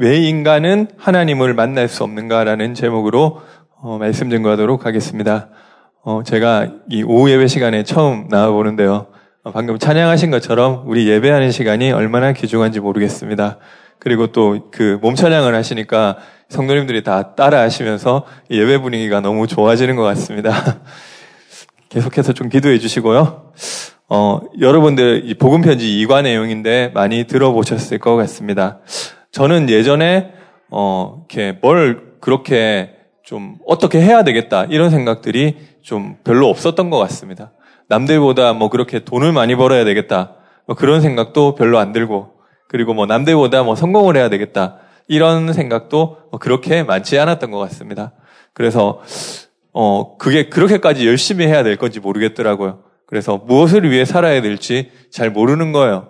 왜 인간은 하나님을 만날 수 없는가라는 제목으로 어, 말씀 증거하도록 하겠습니다. 어, 제가 이 오후 예배 시간에 처음 나와 보는데요. 어, 방금 찬양하신 것처럼 우리 예배하는 시간이 얼마나 귀중한지 모르겠습니다. 그리고 또 그 몸 찬양을 하시니까 성도님들이 다 따라 하시면서 예배 분위기가 너무 좋아지는 것 같습니다. 계속해서 좀 기도해 주시고요. 어, 여러분들 이 복음 편지 2과 내용인데 많이 들어보셨을 것 같습니다. 저는 예전에 어, 이렇게 뭘 그렇게 좀 어떻게 해야 되겠다 이런 생각들이 좀 별로 없었던 것 같습니다. 남들보다 뭐 그렇게 돈을 많이 벌어야 되겠다 뭐 그런 생각도 별로 안 들고 그리고 뭐 남들보다 뭐 성공을 해야 되겠다 이런 생각도 뭐 그렇게 많지 않았던 것 같습니다. 그래서 어 그게 그렇게까지 열심히 해야 될 건지 모르겠더라고요. 그래서 무엇을 위해 살아야 될지 잘 모르는 거예요.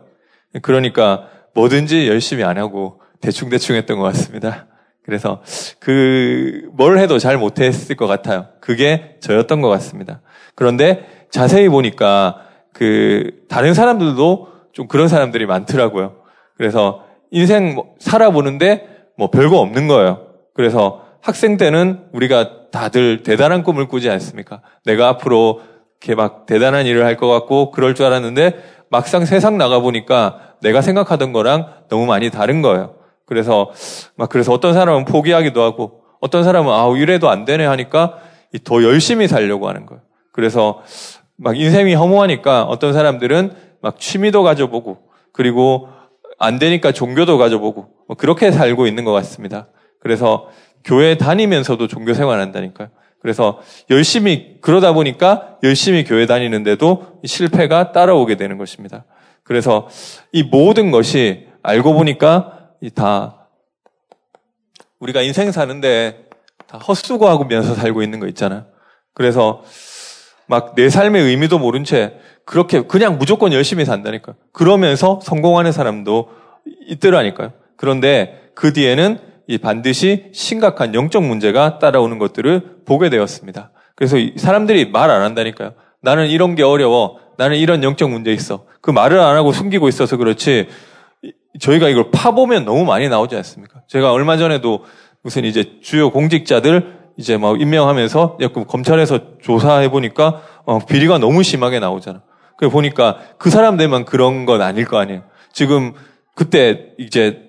그러니까 뭐든지 열심히 안 하고 대충대충 했던 것 같습니다. 그래서 그 뭘 해도 잘 못했을 것 같아요. 그게 저였던 것 같습니다. 그런데 자세히 보니까 그 다른 사람들도 좀 그런 사람들이 많더라고요. 그래서 인생 뭐 살아보는데 뭐 별거 없는 거예요. 그래서 학생 때는 우리가 다들 대단한 꿈을 꾸지 않습니까? 내가 앞으로 이렇게 막 대단한 일을 할 것 같고 그럴 줄 알았는데 막상 세상 나가 보니까 내가 생각하던 거랑 너무 많이 다른 거예요. 그래서 막 그래서 어떤 사람은 포기하기도 하고 어떤 사람은 아우 이래도 안 되네 하니까 더 열심히 살려고 하는 거예요. 그래서 막 인생이 허무하니까 어떤 사람들은 막 취미도 가져보고 그리고 안 되니까 종교도 가져보고 뭐 그렇게 살고 있는 것 같습니다. 그래서 교회 다니면서도 종교 생활한다니까요. 그래서 열심히 그러다 보니까 열심히 교회 다니는데도 실패가 따라오게 되는 것입니다. 그래서 이 모든 것이 알고 보니까 다 우리가 인생 사는데 다 헛수고하면서 살고 있는 거 있잖아요. 그래서 막 내 삶의 의미도 모른 채 그렇게 그냥 무조건 열심히 산다니까요. 그러면서 성공하는 사람도 있더라니까요. 그런데 그 뒤에는 이 반드시 심각한 영적 문제가 따라오는 것들을 보게 되었습니다. 그래서 사람들이 말 안 한다니까요. 나는 이런 게 어려워. 나는 이런 영적 문제 있어. 그 말을 안 하고 숨기고 있어서 그렇지 저희가 이걸 파보면 너무 많이 나오지 않습니까? 제가 얼마 전에도 무슨 이제 주요 공직자들 이제 막 임명하면서 검찰에서 조사해 보니까 어, 비리가 너무 심하게 나오잖아. 그 보니까 그 사람들만 그런 건 아닐 거 아니에요. 지금 그때 이제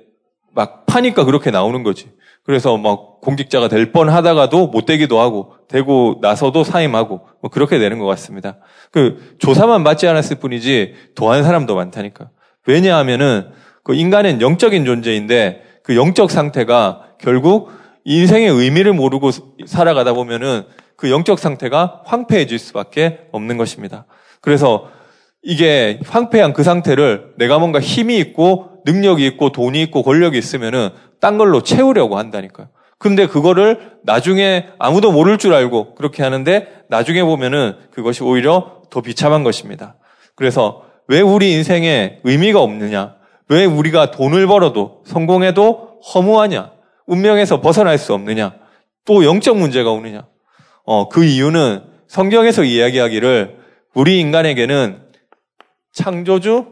막 파니까 그렇게 나오는 거지. 그래서 막 공직자가 될 뻔 하다가도 못 되기도 하고, 되고 나서도 사임하고, 뭐 그렇게 되는 것 같습니다. 그 조사만 받지 않았을 뿐이지, 도한 사람도 많다니까. 왜냐하면은 그 인간은 영적인 존재인데 그 영적 상태가 결국 인생의 의미를 모르고 살아가다 보면은 그 영적 상태가 황폐해질 수밖에 없는 것입니다. 그래서 이게 황폐한 그 상태를 내가 뭔가 힘이 있고 능력이 있고 돈이 있고 권력이 있으면은 딴 걸로 채우려고 한다니까요. 근데 그거를 나중에 아무도 모를 줄 알고 그렇게 하는데 나중에 보면은 그것이 오히려 더 비참한 것입니다. 그래서 왜 우리 인생에 의미가 없느냐? 왜 우리가 돈을 벌어도 성공해도 허무하냐? 운명에서 벗어날 수 없느냐? 또 영적 문제가 오느냐? 어, 그 이유는 성경에서 이야기하기를 우리 인간에게는 창조주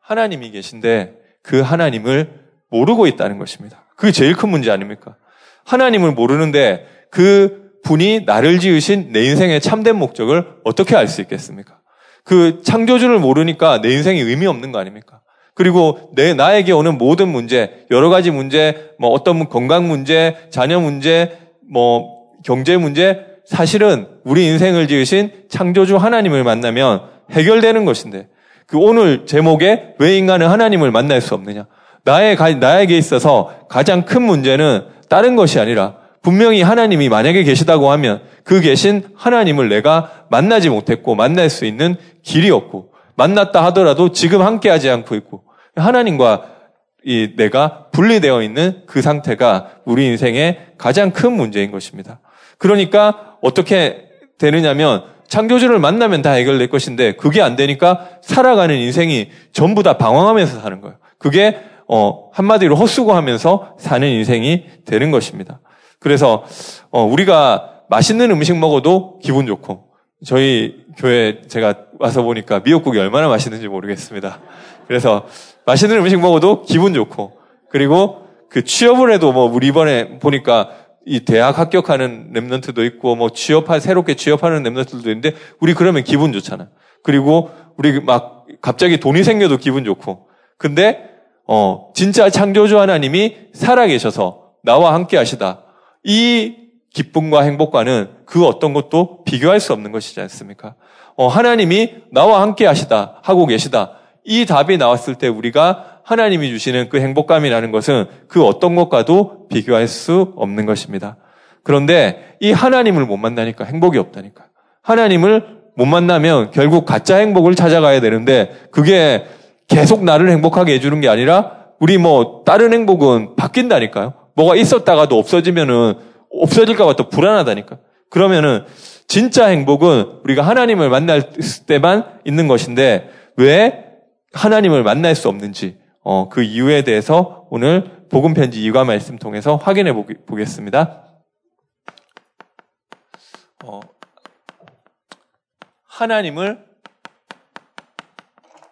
하나님이 계신데 그 하나님을 모르고 있다는 것입니다. 그게 제일 큰 문제 아닙니까? 하나님을 모르는데 그 분이 나를 지으신 내 인생의 참된 목적을 어떻게 알 수 있겠습니까? 그 창조주를 모르니까 내 인생이 의미 없는 거 아닙니까? 그리고 내 나에게 오는 모든 문제, 여러 가지 문제, 뭐 어떤 건강 문제, 자녀 문제, 뭐 경제 문제, 사실은 우리 인생을 지으신 창조주 하나님을 만나면 해결되는 것인데, 그 오늘 제목에 왜 인간은 하나님을 만날 수 없느냐? 나의 나에게 있어서 가장 큰 문제는 다른 것이 아니라 분명히 하나님이 만약에 계시다고 하면 그 계신 하나님을 내가 만나지 못했고 만날 수 있는 길이 없고 만났다 하더라도 지금 함께하지 않고 있고 하나님과 이 내가 분리되어 있는 그 상태가 우리 인생의 가장 큰 문제인 것입니다. 그러니까 어떻게 되느냐면 창조주를 만나면 다 해결될 것인데 그게 안 되니까 살아가는 인생이 전부 다 방황하면서 사는 거예요. 그게 어 한마디로 헛수고하면서 사는 인생이 되는 것입니다. 그래서 어, 우리가 맛있는 음식 먹어도 기분 좋고 저희 교회 제가 와서 보니까 미역국이 얼마나 맛있는지 모르겠습니다. 그래서 맛있는 음식 먹어도 기분 좋고 그리고 그 취업을 해도 뭐 우리 이번에 보니까 이 대학 합격하는 랩런트도 있고 뭐 취업할 새롭게 취업하는 랩런트도 있는데 우리 그러면 기분 좋잖아. 그리고 우리 막 갑자기 돈이 생겨도 기분 좋고. 근데 어 진짜 창조주 하나님이 살아 계셔서 나와 함께 하시다. 이 기쁨과 행복과는 그 어떤 것도 비교할 수 없는 것이지 않습니까? 어 하나님이 나와 함께 하시다 하고 계시다. 이 답이 나왔을 때 우리가 하나님이 주시는 그 행복감이라는 것은 그 어떤 것과도 비교할 수 없는 것입니다. 그런데 이 하나님을 못 만나니까 행복이 없다니까. 하나님을 못 만나면 결국 가짜 행복을 찾아가야 되는데 그게 계속 나를 행복하게 해주는 게 아니라 우리 뭐 다른 행복은 바뀐다니까요. 뭐가 있었다가도 없어지면은 없어질까봐 또 불안하다니까. 그러면은 진짜 행복은 우리가 하나님을 만날 때만 있는 것인데 왜 하나님을 만날 수 없는지 어, 그 이유에 대해서 오늘 복음 편지 이과 말씀 통해서 확인해 보겠습니다. 어, 하나님을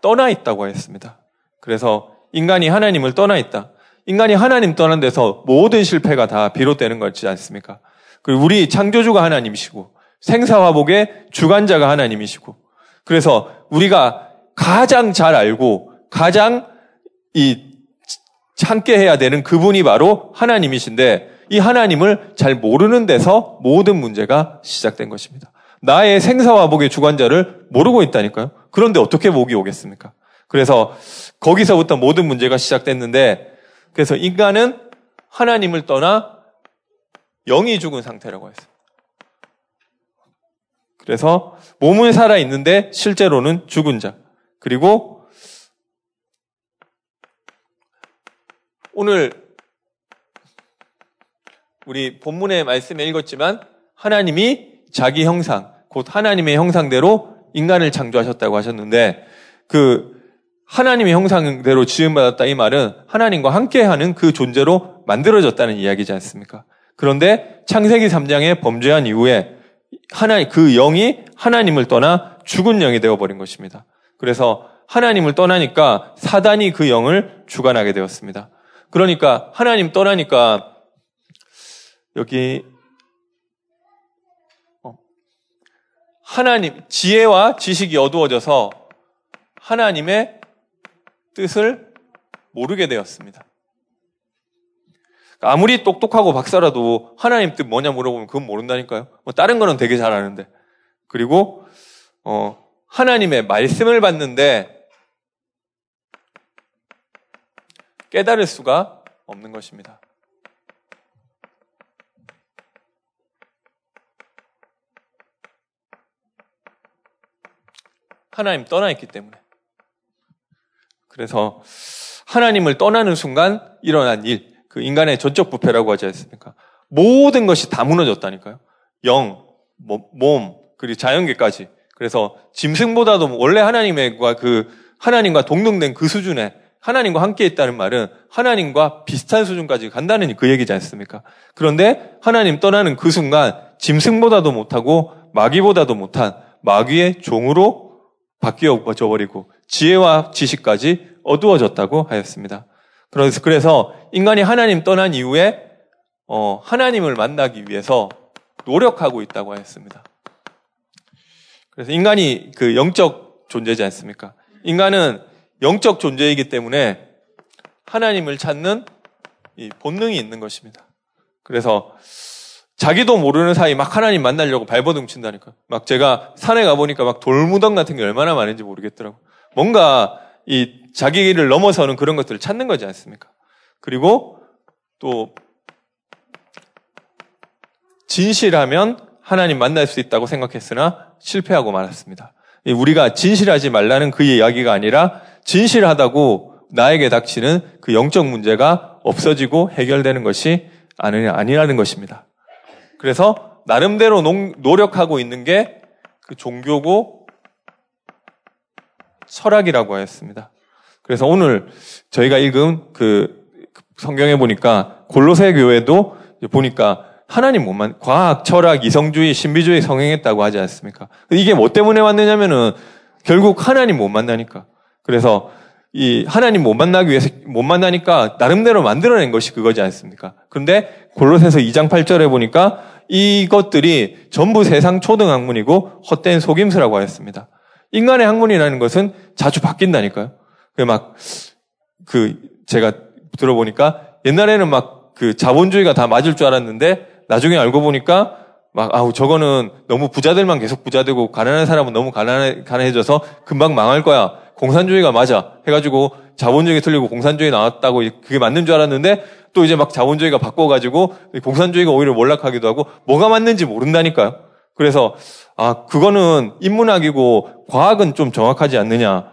떠나 있다고 했습니다. 그래서 인간이 하나님을 떠나 있다. 인간이 하나님 떠난 데서 모든 실패가 다 비롯되는 거지 않습니까? 그리고 우리 창조주가 하나님이시고 생사화복의 주관자가 하나님이시고 그래서 우리가 가장 잘 알고 가장 이 함께 해야 되는 그분이 바로 하나님이신데 이 하나님을 잘 모르는 데서 모든 문제가 시작된 것입니다. 나의 생사화복의 주관자를 모르고 있다니까요. 그런데 어떻게 목이 오겠습니까? 그래서 거기서부터 모든 문제가 시작됐는데 그래서 인간은 하나님을 떠나 영이 죽은 상태라고 했어요. 그래서 몸은 살아 있는데 실제로는 죽은 자. 그리고 오늘 우리 본문의 말씀에 읽었지만 하나님이 자기 형상, 곧 하나님의 형상대로 인간을 창조하셨다고 하셨는데 그 하나님의 형상대로 지음받았다 이 말은 하나님과 함께하는 그 존재로 만들어졌다는 이야기지 않습니까? 그런데 창세기 3장에 범죄한 이후에 하나 그 영이 하나님을 떠나 죽은 영이 되어 버린 것입니다. 그래서 하나님을 떠나니까 사단이 그 영을 주관하게 되었습니다. 그러니까 하나님 떠나니까 여기 어, 하나님 지혜와 지식이 어두워져서 하나님의 뜻을 모르게 되었습니다. 아무리 똑똑하고 박사라도 하나님 뜻 뭐냐 물어보면 그건 모른다니까요. 뭐 다른 거는 되게 잘 아는데. 그리고 어, 하나님의 말씀을 받는데 깨달을 수가 없는 것입니다. 하나님 떠나 있기 때문에. 그래서 하나님을 떠나는 순간 일어난 일, 그 인간의 전적 부패라고 하지 않습니까? 모든 것이 다 무너졌다니까요. 영, 몸, 그리고 자연계까지. 그래서 짐승보다도 원래 하나님과 그 하나님과 동등된 그 수준에 하나님과 함께 있다는 말은 하나님과 비슷한 수준까지 간다는 그 얘기지 않습니까? 그런데 하나님 떠나는 그 순간 짐승보다도 못하고 마귀보다도 못한 마귀의 종으로 바뀌어져 버리고 지혜와 지식까지 어두워졌다고 하였습니다. 그래서, 그래서 인간이 하나님 떠난 이후에 어, 하나님을 만나기 위해서 노력하고 있다고 하였습니다. 그래서 인간이 그 영적 존재지 않습니까? 인간은 영적 존재이기 때문에 하나님을 찾는 이 본능이 있는 것입니다. 그래서 자기도 모르는 사이 막 하나님 만나려고 발버둥 친다니까. 막 제가 산에 가보니까 막 돌무덤 같은 게 얼마나 많은지 모르겠더라고. 뭔가 이 자기를 넘어서는 그런 것들을 찾는 거지 않습니까? 그리고 또 진실하면 하나님 만날 수 있다고 생각했으나 실패하고 말았습니다. 우리가 진실하지 말라는 그 이야기가 아니라 진실하다고 나에게 닥치는 그 영적 문제가 없어지고 해결되는 것이 아니라는 것입니다. 그래서 나름대로 노력하고 있는 게 그 종교고 철학이라고 하였습니다. 그래서 오늘 저희가 읽은 그 성경에 보니까 골로새 교회도 보니까 하나님 못만 과학, 철학, 이성주의, 신비주의 성행했다고 하지 않습니까? 이게 뭐 때문에 왔느냐면은 결국 하나님 못 만나니까. 그래서 이 하나님 못 만나기 위해서 못 만나니까 나름대로 만들어낸 것이 그거지 않습니까? 그런데 골로새서 2장 8절에 보니까 이것들이 전부 세상 초등 학문이고 헛된 속임수라고 하였습니다. 인간의 학문이라는 것은 자주 바뀐다니까요. 그 막, 그, 제가 들어보니까 옛날에는 막 그 자본주의가 다 맞을 줄 알았는데 나중에 알고 보니까 막, 아우, 저거는 너무 부자들만 계속 부자되고 가난한 사람은 너무 가난해, 가난해져서 금방 망할 거야. 공산주의가 맞아. 해가지고 자본주의 틀리고 공산주의 나왔다고 그게 맞는 줄 알았는데 또 이제 막 자본주의가 바꿔가지고 공산주의가 오히려 몰락하기도 하고 뭐가 맞는지 모른다니까요. 그래서 아 그거는 인문학이고 과학은 좀 정확하지 않느냐.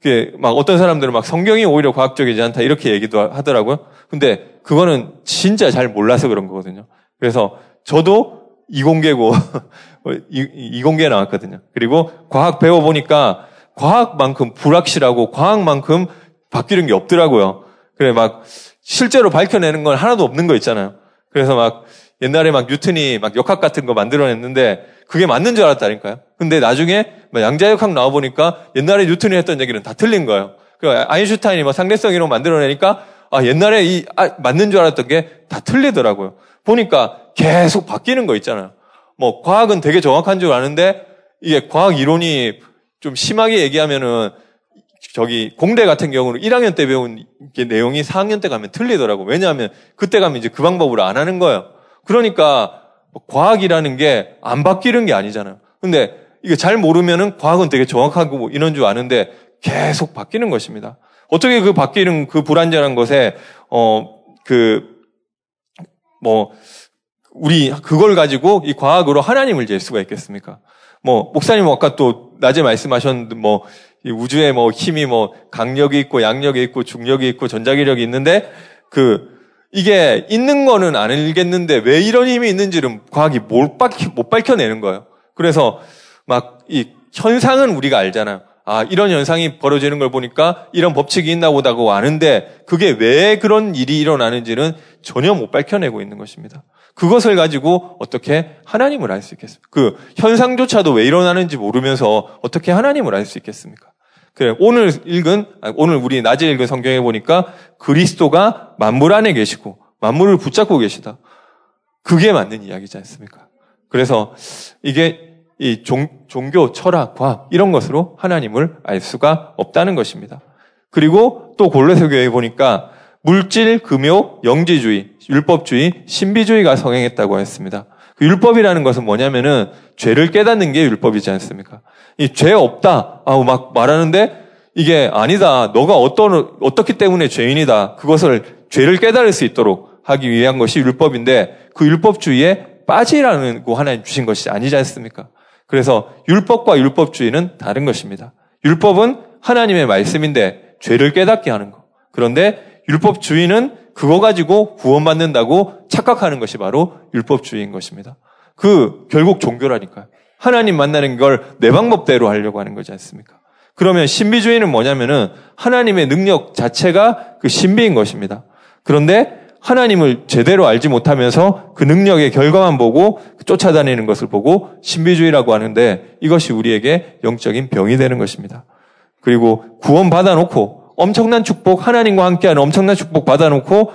그게 막 어떤 사람들은 막 성경이 오히려 과학적이지 않다 이렇게 얘기도 하더라고요. 근데 그거는 진짜 잘 몰라서 그런 거거든요. 그래서 저도 이공계고 이공계 나왔거든요. 그리고 과학 배워 보니까 과학만큼 불확실하고 과학만큼 바뀌는 게 없더라고요. 그래 막 실제로 밝혀내는 건 하나도 없는 거 있잖아요. 그래서 막 옛날에 막 뉴턴이 막 역학 같은 거 만들어냈는데 그게 맞는 줄 알았다니까요. 근데 나중에 양자역학 나와보니까 옛날에 뉴턴이 했던 얘기는 다 틀린 거예요. 그 아인슈타인이 뭐 상대성 이론 만들어내니까 아 옛날에 이 아, 맞는 줄 알았던 게 다 틀리더라고요. 보니까 계속 바뀌는 거 있잖아요. 뭐 과학은 되게 정확한 줄 아는데 이게 과학 이론이 좀 심하게 얘기하면은 저기 공대 같은 경우는 1학년 때 배운 게 내용이 4학년 때 가면 틀리더라고. 왜냐하면 그때 가면 이제 그 방법으로 안 하는 거예요. 그러니까 과학이라는 게 안 바뀌는 게 아니잖아요. 근데 이게 잘 모르면은 과학은 되게 정확하고 뭐 이런 줄 아는데 계속 바뀌는 것입니다. 어떻게 그 바뀌는 그 불안전한 것에 어 그 뭐 우리 그걸 가지고 이 과학으로 하나님을 잴 수가 있겠습니까? 뭐 목사님 아까 또 낮에 말씀하셨는데 뭐 우주에 뭐 힘이 뭐 강력이 있고 양력이 있고 중력이 있고 전자기력이 있는데 그 이게 있는 거는 안 알겠는데 왜 이런 힘이 있는지는 과학이 못, 밝히, 못 밝혀내는 거예요. 그래서 막 이 현상은 우리가 알잖아요. 아, 이런 현상이 벌어지는 걸 보니까 이런 법칙이 있나 보다고 아는데 그게 왜 그런 일이 일어나는지는 전혀 못 밝혀내고 있는 것입니다. 그것을 가지고 어떻게 하나님을 알 수 있겠습니까? 그 현상조차도 왜 일어나는지 모르면서 어떻게 하나님을 알 수 있겠습니까? 그래, 오늘 읽은, 오늘 우리 낮에 읽은 성경에 보니까 그리스도가 만물 안에 계시고 만물을 붙잡고 계시다. 그게 맞는 이야기지 않습니까? 그래서 이게 이 종, 종교, 철학, 과학 이런 것으로 하나님을 알 수가 없다는 것입니다. 그리고 또 골로새 교회에 보니까 물질, 금요, 영지주의, 율법주의, 신비주의가 성행했다고 했습니다. 그 율법이라는 것은 뭐냐면은 죄를 깨닫는 게 율법이지 않습니까? 이 죄 없다. 아우 막 말하는데 이게 아니다. 너가 어떤 어떻기 때문에 죄인이다. 그것을 죄를 깨달을 수 있도록 하기 위한 것이 율법인데 그 율법주의에 빠지라는 거 하나님 주신 것이 아니지 않습니까? 그래서 율법과 율법주의는 다른 것입니다. 율법은 하나님의 말씀인데 죄를 깨닫게 하는 것. 그런데 율법주의는 그거 가지고 구원받는다고 착각하는 것이 바로 율법주의인 것입니다. 그 결국 종교라니까요. 하나님 만나는 걸 내 방법대로 하려고 하는 거지 않습니까? 그러면 신비주의는 뭐냐면은 하나님의 능력 자체가 그 신비인 것입니다. 그런데 하나님을 제대로 알지 못하면서 그 능력의 결과만 보고 쫓아다니는 것을 보고 신비주의라고 하는데 이것이 우리에게 영적인 병이 되는 것입니다. 그리고 구원 받아놓고 엄청난 축복, 하나님과 함께하는 엄청난 축복 받아놓고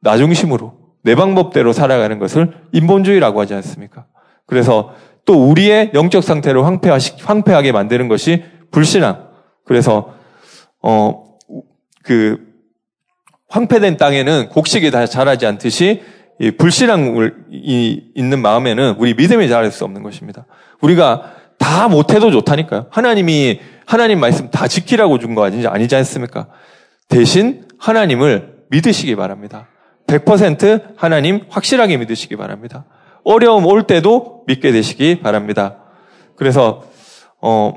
나중심으로 내 방법대로 살아가는 것을 인본주의라고 하지 않습니까? 그래서 또 우리의 영적 상태를 황폐하게 만드는 것이 불신앙. 그래서 어 그 황폐된 땅에는 곡식이 다 자라지 않듯이 이 불신앙이 있는 마음에는 우리 믿음이 자랄 수 없는 것입니다. 우리가 다 못해도 좋다니까요. 하나님이 하나님 말씀 다 지키라고 준 거 아니지, 아니지 않습니까? 대신 하나님을 믿으시기 바랍니다. 100% 하나님 확실하게 믿으시기 바랍니다. 어려움 올 때도 믿게 되시기 바랍니다. 그래서 어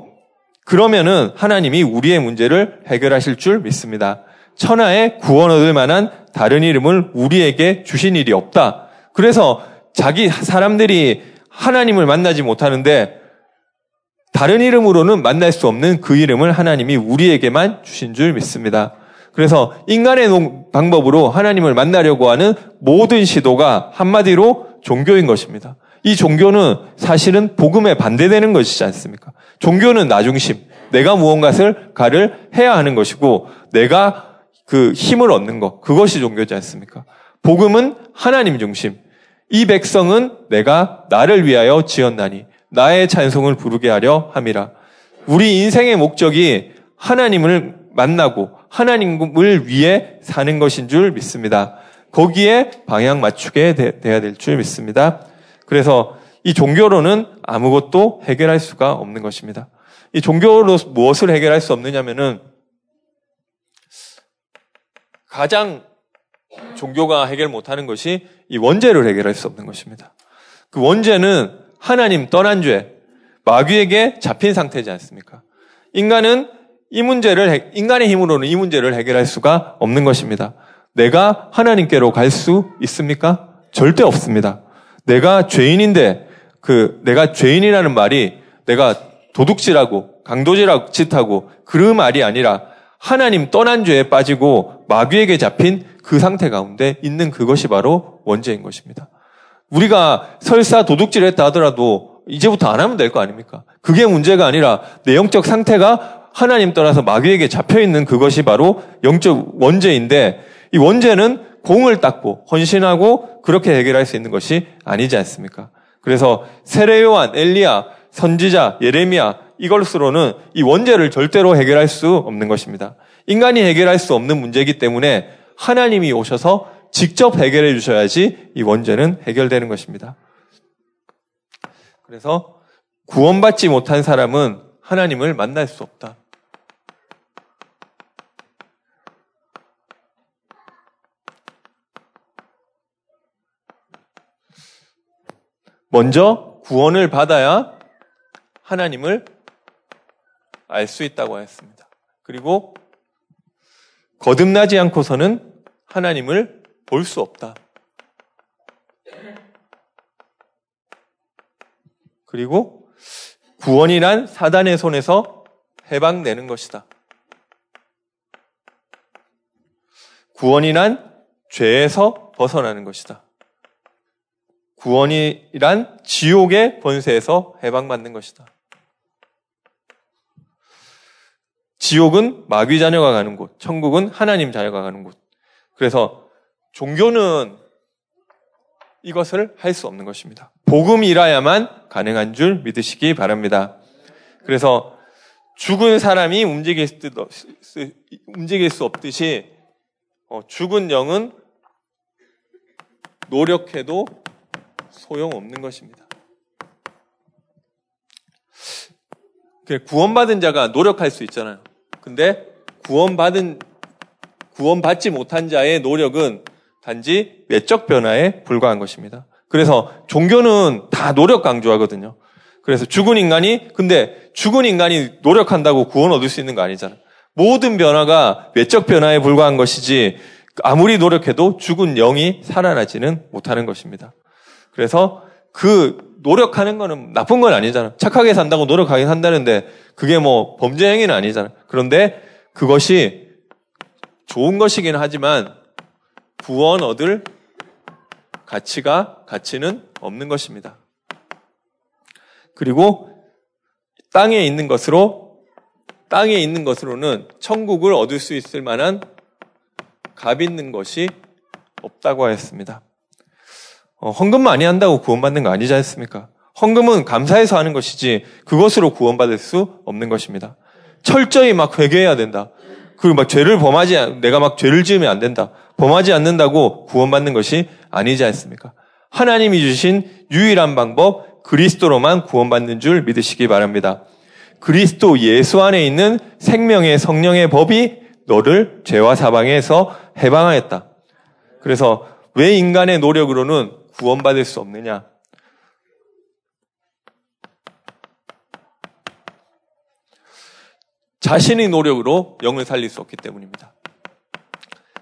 그러면은 하나님이 우리의 문제를 해결하실 줄 믿습니다. 천하에 구원 얻을 만한 다른 이름을 우리에게 주신 일이 없다. 그래서 자기 사람들이 하나님을 만나지 못하는데 다른 이름으로는 만날 수 없는 그 이름을 하나님이 우리에게만 주신 줄 믿습니다. 그래서 인간의 방법으로 하나님을 만나려고 하는 모든 시도가 한마디로 종교인 것입니다. 이 종교는 사실은 복음에 반대되는 것이지 않습니까? 종교는 나중심. 내가 무언가를 가를 해야 하는 것이고 내가 그 힘을 얻는 것 그것이 종교지 않습니까? 복음은 하나님 중심. 이 백성은 내가 나를 위하여 지었나니 나의 찬송을 부르게 하려 함이라. 우리 인생의 목적이 하나님을 만나고 하나님을 위해 사는 것인 줄 믿습니다. 거기에 방향 맞추게 되, 돼야 될 줄 믿습니다. 그래서 이 종교로는 아무것도 해결할 수가 없는 것입니다. 이 종교로 무엇을 해결할 수 없느냐면은 가장 종교가 해결 못하는 것이 이 원죄를 해결할 수 없는 것입니다. 그 원죄는 하나님 떠난 죄, 마귀에게 잡힌 상태지 않습니까? 인간은 이 문제를, 인간의 힘으로는 이 문제를 해결할 수가 없는 것입니다. 내가 하나님께로 갈 수 있습니까? 절대 없습니다. 내가 죄인인데, 그, 내가 죄인이라는 말이 내가 도둑질하고, 강도질하고, 짓하고, 그 말이 아니라 하나님 떠난 죄에 빠지고 마귀에게 잡힌 그 상태 가운데 있는 그것이 바로 원죄인 것입니다. 우리가 설사 도둑질을 했다 하더라도 이제부터 안 하면 될 거 아닙니까? 그게 문제가 아니라 내 영적 상태가 하나님 떠나서 마귀에게 잡혀 있는 그것이 바로 영적 원죄인데 이 원죄는 공을 닦고 헌신하고 그렇게 해결할 수 있는 것이 아니지 않습니까? 그래서 세례 요한, 엘리야, 선지자, 예레미야 이걸로는 이 원죄를 절대로 해결할 수 없는 것입니다. 인간이 해결할 수 없는 문제이기 때문에 하나님이 오셔서 직접 해결해 주셔야지 이 원죄는 해결되는 것입니다. 그래서 구원받지 못한 사람은 하나님을 만날 수 없다. 먼저 구원을 받아야 하나님을 알 수 있다고 했습니다. 그리고 거듭나지 않고서는 하나님을 볼 수 없다. 그리고 구원이란 사단의 손에서 해방되는 것이다. 구원이란 죄에서 벗어나는 것이다. 구원이란 지옥의 번세에서 해방받는 것이다. 지옥은 마귀 자녀가 가는 곳, 천국은 하나님 자녀가 가는 곳. 그래서 종교는 이것을 할 수 없는 것입니다. 복음이라야만 가능한 줄 믿으시기 바랍니다. 그래서 죽은 사람이 움직일 수, 움직일 수 없듯이 어, 죽은 영은 노력해도 소용없는 것입니다. 구원받은 자가 노력할 수 있잖아요. 근데 구원받은, 구원받지 못한 자의 노력은 단지 외적 변화에 불과한 것입니다. 그래서 종교는 다 노력 강조하거든요. 그래서 죽은 인간이, 근데 죽은 인간이 노력한다고 구원 얻을 수 있는 거 아니잖아요. 모든 변화가 외적 변화에 불과한 것이지 아무리 노력해도 죽은 영이 살아나지는 못하는 것입니다. 그래서 그 노력하는 거는 나쁜 건 아니잖아. 착하게 산다고 노력하게 산다는데 그게 뭐 범죄 행위는 아니잖아. 그런데 그것이 좋은 것이긴 하지만 구원 얻을 가치가 가치는 없는 것입니다. 그리고 땅에 있는 것으로 땅에 있는 것으로는 천국을 얻을 수 있을 만한 값 있는 것이 없다고 하였습니다. 어, 헌금 많이 한다고 구원받는 거 아니지 않습니까? 헌금은 감사해서 하는 것이지 그것으로 구원받을 수 없는 것입니다. 철저히 막 회개해야 된다. 그리고 막 죄를 범하지 내가 막 죄를 지으면 안 된다. 범하지 않는다고 구원받는 것이 아니지 않습니까? 하나님이 주신 유일한 방법 그리스도로만 구원받는 줄 믿으시기 바랍니다. 그리스도 예수 안에 있는 생명의 성령의 법이 너를 죄와 사방에서 해방하였다. 그래서 왜 인간의 노력으로는 구원받을 수 없느냐? 자신의 노력으로 영을 살릴 수 없기 때문입니다.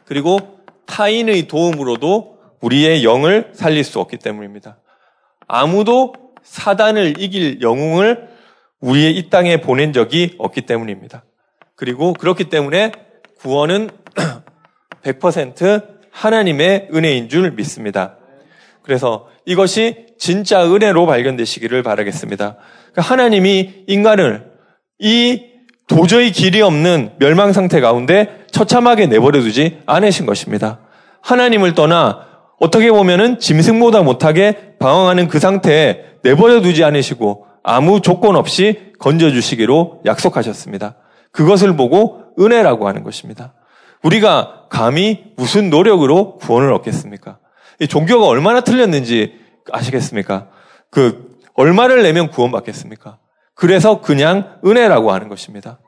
그리고 타인의 도움으로도 우리의 영을 살릴 수 없기 때문입니다. 아무도 사단을 이길 영웅을 우리의 이 땅에 보낸 적이 없기 때문입니다. 그리고 그렇기 때문에 구원은 100% 하나님의 은혜인 줄 믿습니다. 그래서 이것이 진짜 은혜로 발견되시기를 바라겠습니다. 그러니까 하나님이 인간을 이 도저히 길이 없는 멸망 상태 가운데 처참하게 내버려 두지 않으신 것입니다. 하나님을 떠나 어떻게 보면은 짐승보다 못하게 방황하는 그 상태에 내버려 두지 않으시고 아무 조건 없이 건져주시기로 약속하셨습니다. 그것을 보고 은혜라고 하는 것입니다. 우리가 감히 무슨 노력으로 구원을 얻겠습니까? 이 종교가 얼마나 틀렸는지 아시겠습니까? 그 얼마를 내면 구원받겠습니까? 그래서 그냥 은혜라고 하는 것입니다.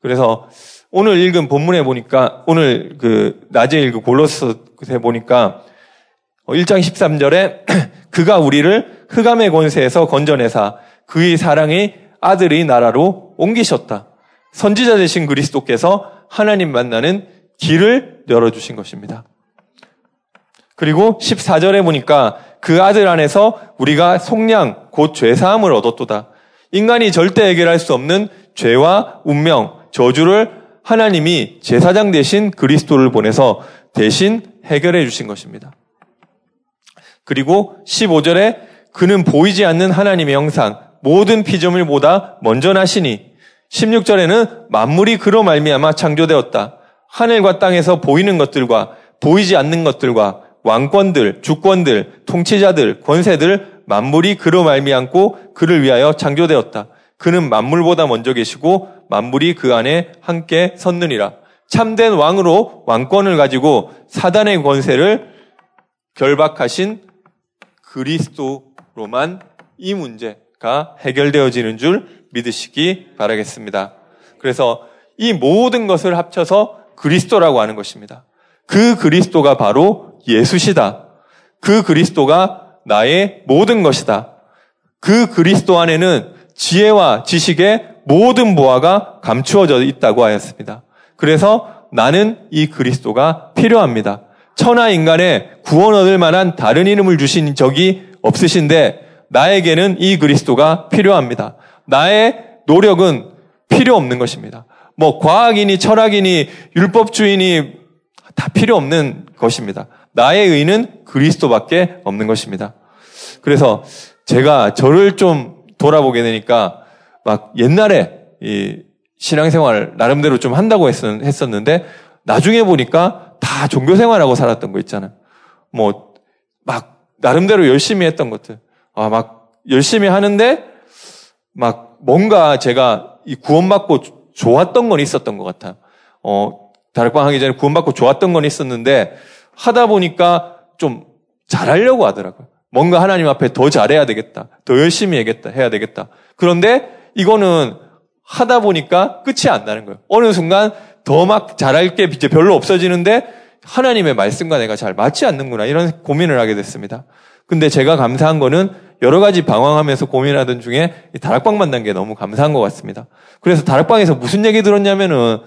그래서 오늘 읽은 본문에 보니까 오늘 그 낮에 읽은 골로스에 보니까 1장 13절에 그가 우리를 흑암의 권세에서 건져내사 그의 사랑의 아들의 나라로 옮기셨다. 선지자 되신 그리스도께서 하나님 만나는 길을 열어주신 것입니다. 그리고 14절에 보니까 그 아들 안에서 우리가 속량, 곧 죄사함을 얻었도다. 인간이 절대 해결할 수 없는 죄와 운명, 저주를 하나님이 제사장 대신 그리스도를 보내서 대신 해결해 주신 것입니다. 그리고 15절에 그는 보이지 않는 하나님의 형상, 모든 피조물보다 먼저 나시니 16절에는 만물이 그로 말미암아 창조되었다. 하늘과 땅에서 보이는 것들과 보이지 않는 것들과 왕권들, 주권들, 통치자들, 권세들 만물이 그로 말미암고 그를 위하여 창조되었다. 그는 만물보다 먼저 계시고 만물이 그 안에 함께 섰느니라. 참된 왕으로 왕권을 가지고 사단의 권세를 결박하신 그리스도로만 이 문제가 해결되어지는 줄 믿으시기 바라겠습니다. 그래서 이 모든 것을 합쳐서 그리스도라고 하는 것입니다. 그 그리스도가 바로 예수시다. 그 그리스도가 나의 모든 것이다. 그 그리스도 안에는 지혜와 지식의 모든 보화가 감추어져 있다고 하였습니다. 그래서 나는 이 그리스도가 필요합니다. 천하 인간의 구원 얻을 만한 다른 이름을 주신 적이 없으신데 나에게는 이 그리스도가 필요합니다. 나의 노력은 필요 없는 것입니다. 뭐 과학이니 철학이니 율법주의니 다 필요 없는 것입니다. 나의 의는 그리스도밖에 없는 것입니다. 그래서 제가 저를 좀 돌아보게 되니까 막 옛날에 이 신앙생활 나름대로 좀 한다고 했었는데 나중에 보니까 다 종교생활하고 살았던 거 있잖아요. 뭐 막 나름대로 열심히 했던 것들. 아, 막 열심히 하는데 막 뭔가 제가 이 구원받고 좋았던 건 있었던 것 같아요. 어, 다락방 하기 전에 구원받고 좋았던 건 있었는데 하다 보니까 좀 잘하려고 하더라고요. 뭔가 하나님 앞에 더 잘해야 되겠다. 더 열심히 해야겠다. 해야 되겠다. 그런데 이거는 하다 보니까 끝이 안 나는 거예요. 어느 순간 더 막 잘할 게 이제 별로 없어지는데 하나님의 말씀과 내가 잘 맞지 않는구나. 이런 고민을 하게 됐습니다. 근데 제가 감사한 거는 여러 가지 방황하면서 고민하던 중에 다락방 만난 게 너무 감사한 것 같습니다. 그래서 다락방에서 무슨 얘기 들었냐면은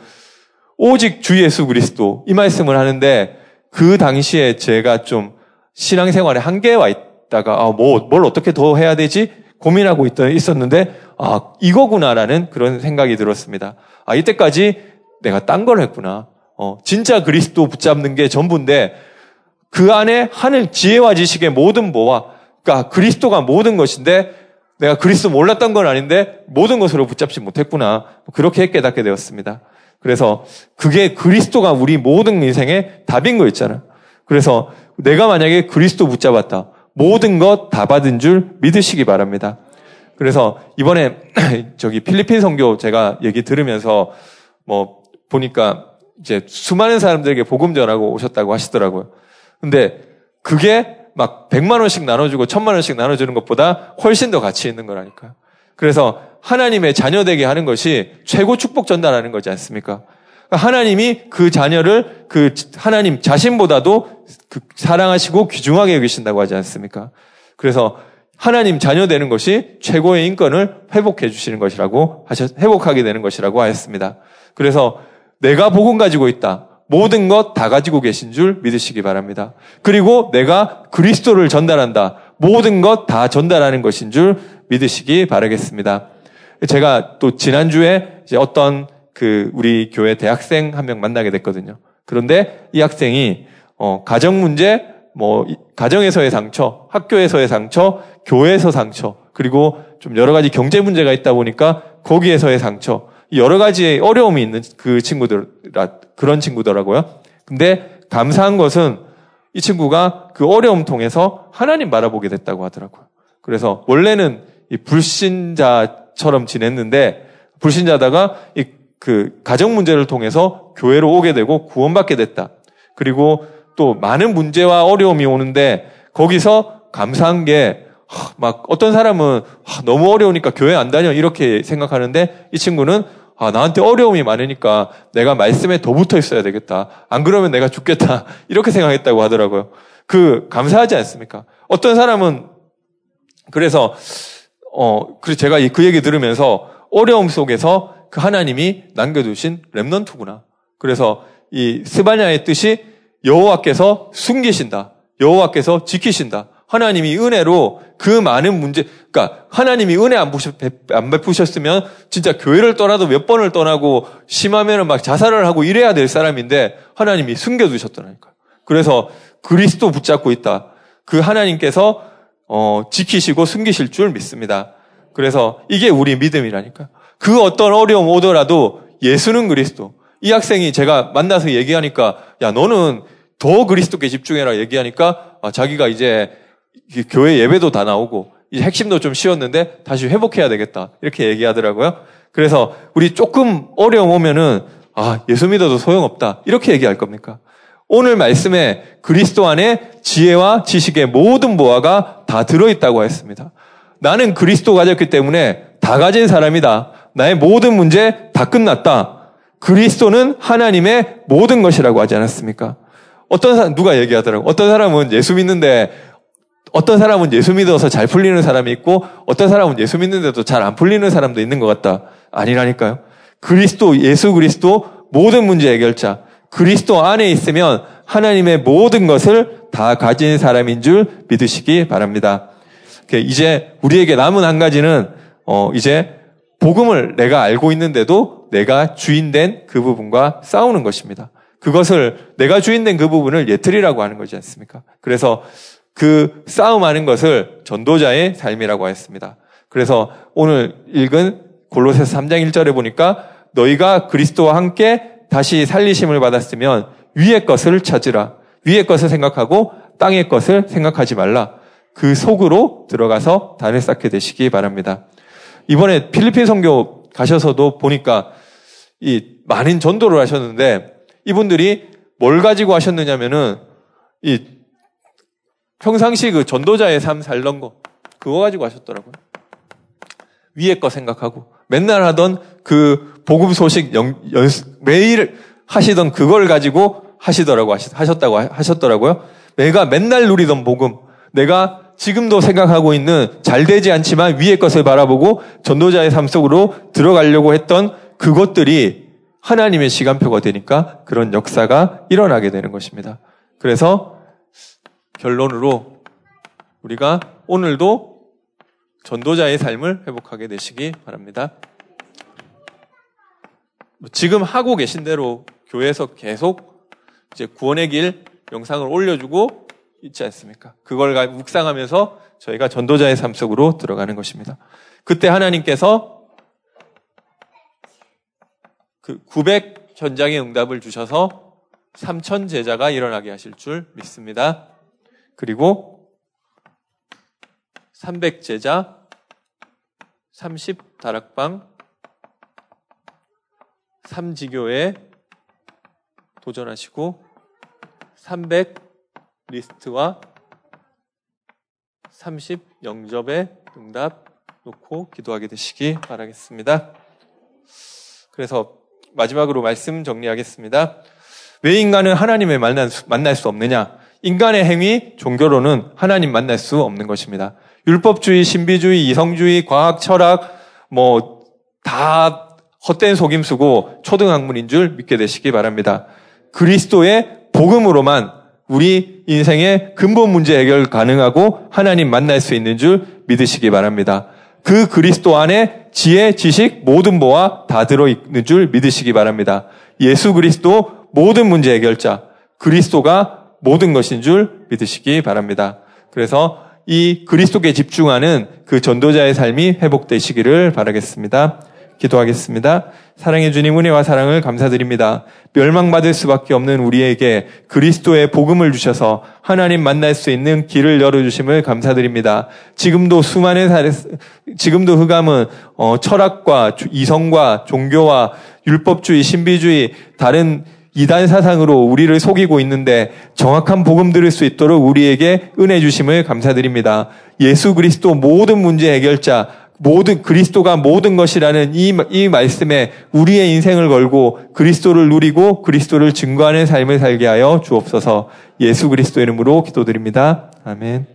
오직 주 예수 그리스도 이 말씀을 하는데 그 당시에 제가 좀 신앙생활에 한계에 와 있다가 아, 뭐, 뭘 어떻게 더 해야 되지? 고민하고 있던, 있었는데 아, 이거구나라는 그런 생각이 들었습니다. 아, 이때까지 내가 딴 걸 했구나. 어, 진짜 그리스도 붙잡는 게 전부인데 그 안에 하늘 지혜와 지식의 모든 보와 그러니까 그리스도가 모든 것인데 내가 그리스도 몰랐던 건 아닌데 모든 것으로 붙잡지 못했구나. 그렇게 깨닫게 되었습니다. 그래서 그게 그리스도가 우리 모든 인생의 답인 거 있잖아. 그래서 내가 만약에 그리스도 붙잡았다. 모든 것 다 받은 줄 믿으시기 바랍니다. 그래서 이번에 저기 필리핀 선교 제가 얘기 들으면서 뭐 보니까 이제 수많은 사람들에게 복음 전하고 오셨다고 하시더라고요. 근데 그게 막 100만 원씩 나눠주고 1000만 원씩 나눠주는 것보다 훨씬 더 가치 있는 거라니까요. 그래서 하나님의 자녀 되게 하는 것이 최고 축복 전달하는 거지 않습니까? 그러니까 하나님이 그 자녀를 그 하나님 자신보다도 그 사랑하시고 귀중하게 여기신다고 하지 않습니까? 그래서 하나님 자녀 되는 것이 최고의 인권을 회복해 주시는 것이라고 하셨, 회복하게 되는 것이라고 하였습니다. 그래서 내가 복음 가지고 있다. 모든 것 다 가지고 계신 줄 믿으시기 바랍니다. 그리고 내가 그리스도를 전달한다. 모든 것 다 전달하는 것인 줄 믿으시기 바라겠습니다. 제가 또 지난주에 어떤 그 우리 교회 대학생 한 명 만나게 됐거든요. 그런데 이 학생이 어 가정 문제, 뭐 가정에서의 상처, 학교에서의 상처, 교회에서 상처, 그리고 좀 여러 가지 경제 문제가 있다 보니까 거기에서의 상처 여러 가지 어려움이 있는 그 친구들, 그런 친구더라고요. 근데 감사한 것은 이 친구가 그 어려움 통해서 하나님 바라보게 됐다고 하더라고요. 그래서 원래는 이 불신자처럼 지냈는데 불신자다가 이 그 가정 문제를 통해서 교회로 오게 되고 구원받게 됐다. 그리고 또 많은 문제와 어려움이 오는데 거기서 감사한 게 막 어떤 사람은 너무 어려우니까 교회 안 다녀 이렇게 생각하는데 이 친구는 아, 나한테 어려움이 많으니까 내가 말씀에 더 붙어 있어야 되겠다. 안 그러면 내가 죽겠다. 이렇게 생각했다고 하더라고요. 그, 감사하지 않습니까? 어떤 사람은, 그래서, 어, 그래서 제가 그 얘기 들으면서 어려움 속에서 그 하나님이 남겨두신 랩넌트구나. 그래서 이 스바냐의 뜻이 여호와께서 숨기신다. 여호와께서 지키신다. 하나님이 은혜로 그 많은 문제, 그러니까 하나님이 은혜 안, 부셨, 안 베푸셨으면 진짜 교회를 떠나도 몇 번을 떠나고 심하면은 막 자살을 하고 이래야 될 사람인데 하나님이 숨겨두셨더라니까. 그래서 그리스도 붙잡고 있다. 그 하나님께서 어, 지키시고 숨기실 줄 믿습니다. 그래서 이게 우리 믿음이라니까. 그 어떤 어려움 오더라도 예수는 그리스도. 이 학생이 제가 만나서 얘기하니까 야 너는 더 그리스도께 집중해라 얘기하니까 아, 자기가 이제 교회 예배도 다 나오고 이제 핵심도 좀 쉬웠는데 다시 회복해야 되겠다 이렇게 얘기하더라고요. 그래서 우리 조금 어려움 오면은 아 예수 믿어도 소용없다 이렇게 얘기할 겁니까? 오늘 말씀에 그리스도 안에 지혜와 지식의 모든 보화가 다 들어있다고 했습니다. 나는 그리스도 가졌기 때문에 다 가진 사람이다. 나의 모든 문제 다 끝났다. 그리스도는 하나님의 모든 것이라고 하지 않았습니까? 어떤 사람, 누가 얘기하더라고. 어떤 사람은 예수 믿는데 어떤 사람은 예수 믿어서 잘 풀리는 사람이 있고 어떤 사람은 예수 믿는데도 잘 안 풀리는 사람도 있는 것 같다. 아니라니까요. 그리스도, 예수 그리스도 모든 문제 해결자. 그리스도 안에 있으면 하나님의 모든 것을 다 가진 사람인 줄 믿으시기 바랍니다. 이제 우리에게 남은 한 가지는 어 이제 복음을 내가 알고 있는데도 내가 주인된 그 부분과 싸우는 것입니다. 그것을 내가 주인된 그 부분을 예틀이라고 하는 거지 않습니까? 그래서 그 싸움하는 것을 전도자의 삶이라고 했습니다. 그래서 오늘 읽은 골로새서 3장 1절에 보니까 너희가 그리스도와 함께 다시 살리심을 받았으면 위의 것을 찾으라. 위의 것을 생각하고 땅의 것을 생각하지 말라. 그 속으로 들어가서 단을 쌓게 되시기 바랍니다. 이번에 필리핀 선교 가셔서도 보니까 이 많은 전도를 하셨는데 이분들이 뭘 가지고 하셨느냐면은 이 평상시 그 전도자의 삶 살던 거, 그거 가지고 하셨더라고요. 위에 거 생각하고, 맨날 하던 그 복음 소식 연, 연, 매일 하시던 그걸 가지고 하시더라고, 하셨다고 하셨더라고요. 내가 맨날 누리던 복음, 내가 지금도 생각하고 있는 잘 되지 않지만 위의 것을 바라보고 전도자의 삶 속으로 들어가려고 했던 그것들이 하나님의 시간표가 되니까 그런 역사가 일어나게 되는 것입니다. 그래서 결론으로 우리가 오늘도 전도자의 삶을 회복하게 되시기 바랍니다. 뭐 지금 하고 계신 대로 교회에서 계속 이제 구원의 길 영상을 올려주고 있지 않습니까? 그걸 묵상하면서 저희가 전도자의 삶 속으로 들어가는 것입니다. 그때 하나님께서 그 900 현장의 응답을 주셔서 3천 제자가 일어나게 하실 줄 믿습니다. 그리고 300 제자, 30 다락방, 3지교에 도전하시고 300 리스트와 30 영접의 응답 놓고 기도하게 되시기 바라겠습니다. 그래서 마지막으로 말씀 정리하겠습니다. 왜 인간은 하나님을 만날 수, 만날 수 없느냐? 인간의 행위, 종교로는 하나님 만날 수 없는 것입니다. 율법주의, 신비주의, 이성주의, 과학, 철학, 뭐, 다 헛된 속임수고 초등학문인 줄 믿게 되시기 바랍니다. 그리스도의 복음으로만 우리 인생의 근본 문제 해결 가능하고 하나님 만날 수 있는 줄 믿으시기 바랍니다. 그 그리스도 안에 지혜, 지식, 모든 보화 다 들어있는 줄 믿으시기 바랍니다. 예수 그리스도 모든 문제 해결자, 그리스도가 모든 것인 줄 믿으시기 바랍니다. 그래서 이 그리스도께 집중하는 그 전도자의 삶이 회복되시기를 바라겠습니다. 기도하겠습니다. 사랑해 주님 은혜와 사랑을 감사드립니다. 멸망받을 수밖에 없는 우리에게 그리스도의 복음을 주셔서 하나님 만날 수 있는 길을 열어주심을 감사드립니다. 지금도 수많은 사 지금도 흑암은 어, 철학과 이성과 종교와 율법주의, 신비주의, 다른 이단 사상으로 우리를 속이고 있는데 정확한 복음 들을 수 있도록 우리에게 은혜 주심을 감사드립니다. 예수 그리스도 모든 문제 해결자, 모든 그리스도가 모든 것이라는 이, 이 말씀에 우리의 인생을 걸고 그리스도를 누리고 그리스도를 증거하는 삶을 살게 하여 주옵소서 예수 그리스도 이름으로 기도드립니다. 아멘.